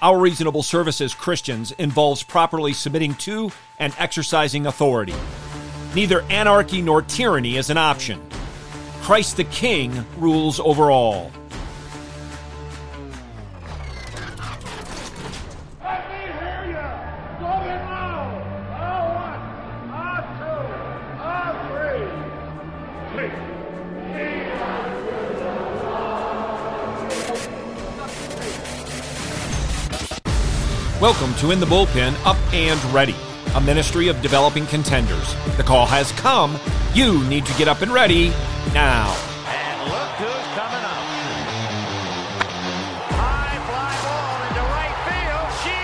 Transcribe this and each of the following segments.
Our reasonable service as Christians involves properly submitting to and exercising authority. Neither anarchy nor tyranny is an option. Christ the King rules over all. Welcome to In the Bullpen Up and Ready, a ministry of developing contenders. The call has come. You need to get up and ready now. And look who's coming up. High fly ball into right field. She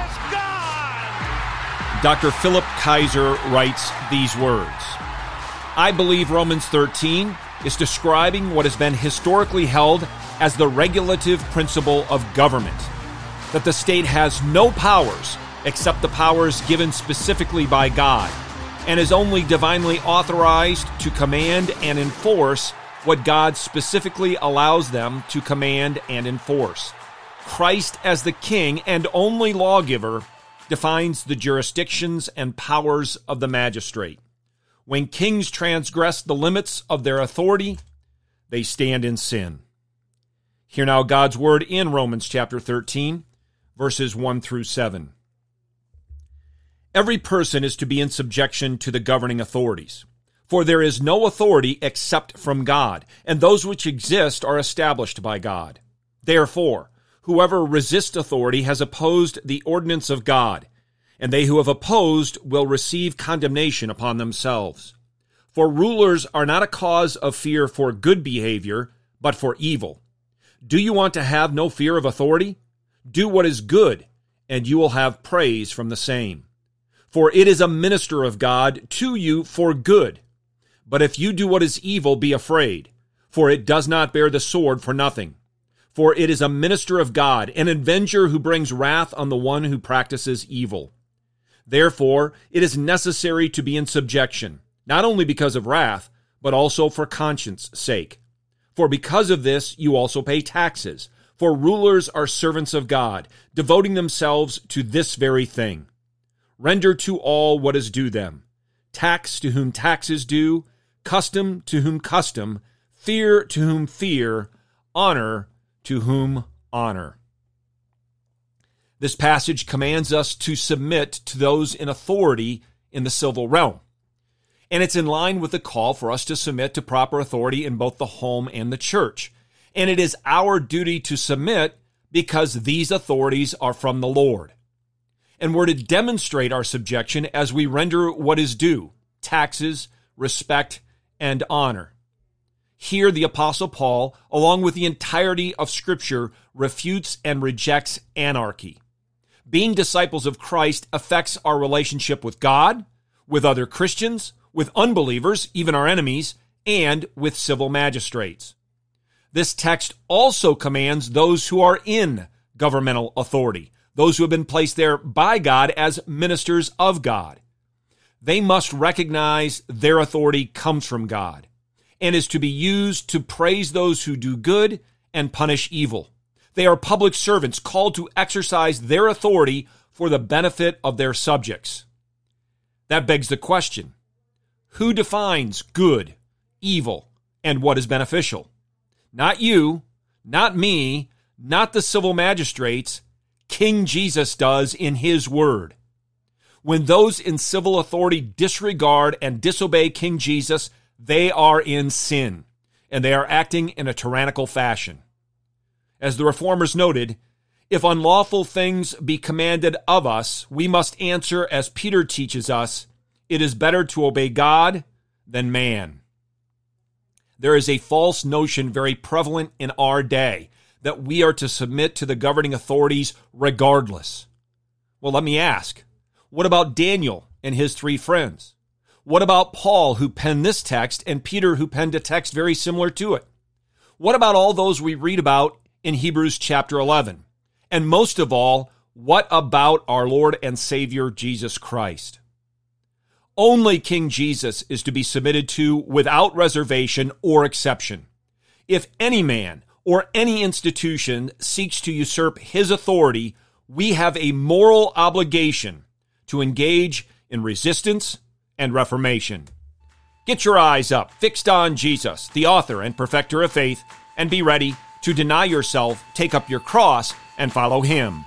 is gone. Dr. Phillip Kayser writes these words I believe Romans 13 is describing what has been historically held as the regulative principle of government that the state has no powers except the powers given specifically by God and is only divinely authorized to command and enforce what God specifically allows them to command and enforce. Christ, as the king and only lawgiver, defines the jurisdictions and powers of the magistrate. When kings transgress the limits of their authority, they stand in sin. Hear now God's word in Romans chapter 13, verses 1 through 7. Every person is to be in subjection to the governing authorities. For there is no authority except from God, and those which exist are established by God. Therefore, whoever resists authority has opposed the ordinance of God, and they who have opposed will receive condemnation upon themselves. For rulers are not a cause of fear for good behavior, but for evil. Do you want to have no fear of authority? Do what is good, and you will have praise from the same. For it is a minister of God to you for good. But if you do what is evil, be afraid, for it does not bear the sword for nothing. For it is a minister of God, an avenger who brings wrath on the one who practices evil. Therefore, it is necessary to be in subjection, not only because of wrath, but also for conscience sake. For because of this, you also pay taxes. For rulers are servants of God, devoting themselves to this very thing. Render to all what is due them tax to whom tax is due, custom to whom custom, fear to whom fear, honor to whom honor. This passage commands us to submit to those in authority in the civil realm. And it's in line with the call for us to submit to proper authority in both the home and the church. And it is our duty to submit because these authorities are from the Lord. And we're to demonstrate our subjection as we render what is due taxes, respect, and honor. Here, the Apostle Paul, along with the entirety of Scripture, refutes and rejects anarchy. Being disciples of Christ affects our relationship with God, with other Christians, with unbelievers, even our enemies, and with civil magistrates. This text also commands those who are in governmental authority, those who have been placed there by God as ministers of God. They must recognize their authority comes from God and is to be used to praise those who do good and punish evil. They are public servants called to exercise their authority for the benefit of their subjects. That begs the question who defines good, evil, and what is beneficial? Not you, not me, not the civil magistrates. King Jesus does in his word. When those in civil authority disregard and disobey King Jesus, they are in sin and they are acting in a tyrannical fashion. As the reformers noted, if unlawful things be commanded of us, we must answer as Peter teaches us, it is better to obey God than man. There is a false notion very prevalent in our day that we are to submit to the governing authorities regardless. Well, let me ask what about Daniel and his three friends? What about Paul, who penned this text, and Peter, who penned a text very similar to it? What about all those we read about in Hebrews chapter 11? And most of all, what about our Lord and Savior Jesus Christ? Only King Jesus is to be submitted to without reservation or exception. If any man or any institution seeks to usurp his authority, we have a moral obligation to engage in resistance and reformation. Get your eyes up, fixed on Jesus, the author and perfecter of faith, and be ready to deny yourself, take up your cross, and follow him.